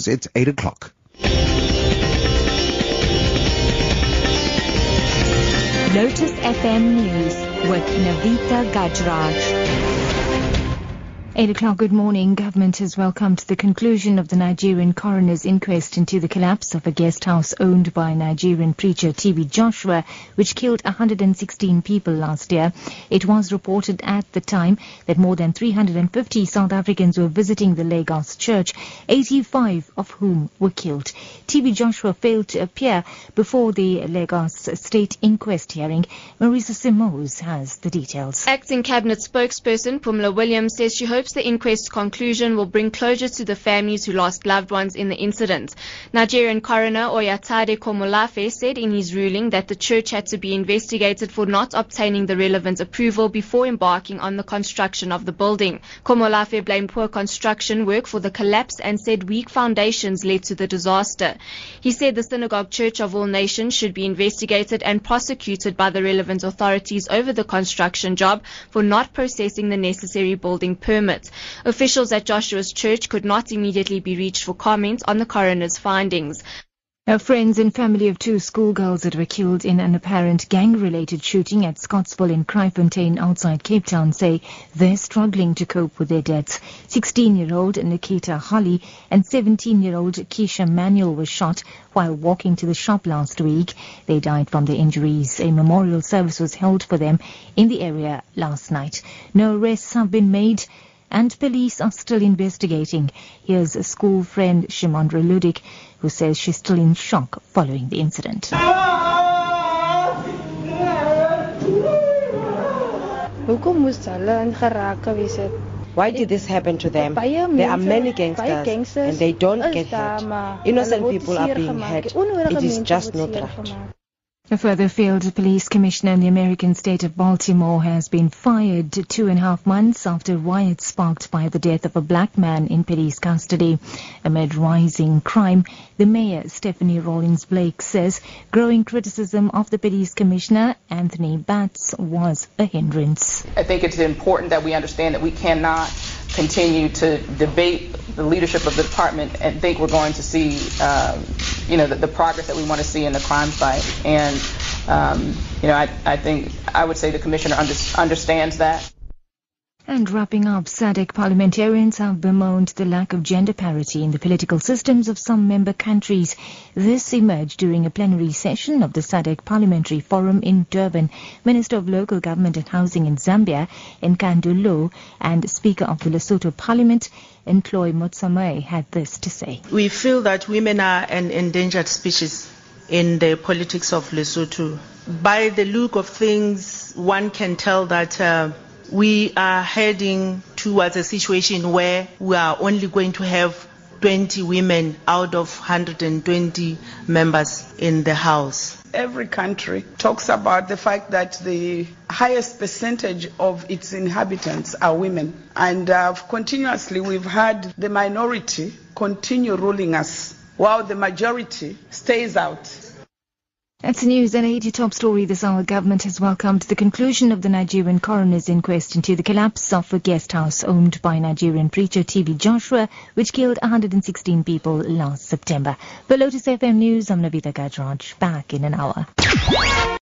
News. It's 8 o'clock. Lotus FM News with Navita Gajraj. 8 o'clock, good morning. Government has welcomed the conclusion of the Nigerian coroner's inquest into the collapse of a guest house owned by Nigerian preacher TB Joshua, which killed 116 people last year. It was reported at the time that more than 350 South Africans were visiting the Lagos church, 85 of whom were killed. TB Joshua failed to appear before the Lagos state inquest hearing. Marisa Simoes has the details. Acting Cabinet spokesperson Phumla Williams says she hopes hopes the inquest conclusion will bring closure to the families who lost loved ones in the incident. Nigerian coroner Oyetade Komolafe said in his ruling that the church had to be investigated for not obtaining the relevant approval before embarking on the construction of the building. Komolafe blamed poor construction work for the collapse and said weak foundations led to the disaster. He said the Synagogue Church of All Nations should be investigated and prosecuted by the relevant authorities over the construction job for not processing the necessary building permit. Officials at Joshua's church could not immediately be reached for comment on the coroner's findings. Our friends and family of two schoolgirls that were killed in an apparent gang-related shooting at Scottsville in Kraaifontein outside Cape Town say they're struggling to cope with their deaths. 16-year-old Nikita Holly and 17-year-old Keisha Manuel were shot while walking to the shop last week. They died from their injuries. A memorial service was held for them in the area last night. No arrests have been made and police are still investigating. Here's a school friend, Shimondra Ludik, who says she's still in shock following the incident. Why did this happen to them? There are many gangsters and they don't get hurt. Innocent people are being hurt. It is just not right. A further field police commissioner in the American state of Baltimore has been fired two and a half months after riots sparked by the death of a black man in police custody. Amid rising crime, the mayor, Stephanie Rawlings Blake, says growing criticism of the police commissioner, Anthony Batts, was a hindrance. I think it's important that we understand that we cannot continue to debate the leadership of the department and think we're going to see, um, you know, the, the, progress that we want to see in the crime fight. And, um, you know, I, I think I would say the commissioner under, understands that. And wrapping up, SADC parliamentarians have bemoaned the lack of gender parity in the political systems of some member countries. This emerged during a plenary session of the SADC Parliamentary Forum in Durban. Minister of Local Government and Housing in Zambia, Nkandu Luo, and Speaker of the Lesotho Parliament, Ntlhoi Motsamai, had this to say. We feel that women are an endangered species in the politics of Lesotho. By the look of things, one can tell that uh, we are heading towards a situation where we are only going to have 20 women out of 120 members in the House. Every country talks about the fact that the highest percentage of its inhabitants are women. And uh, continuously we've had the minority continue ruling us while the majority stays out. That's the news and a Haiti top story this hour. Government has welcomed the conclusion of the Nigerian coroner's inquest into the collapse of a guest house owned by Nigerian preacher TB Joshua, which killed 116 people last September. For Lotus FM News, I'm Navita Gajraj. Back in an hour.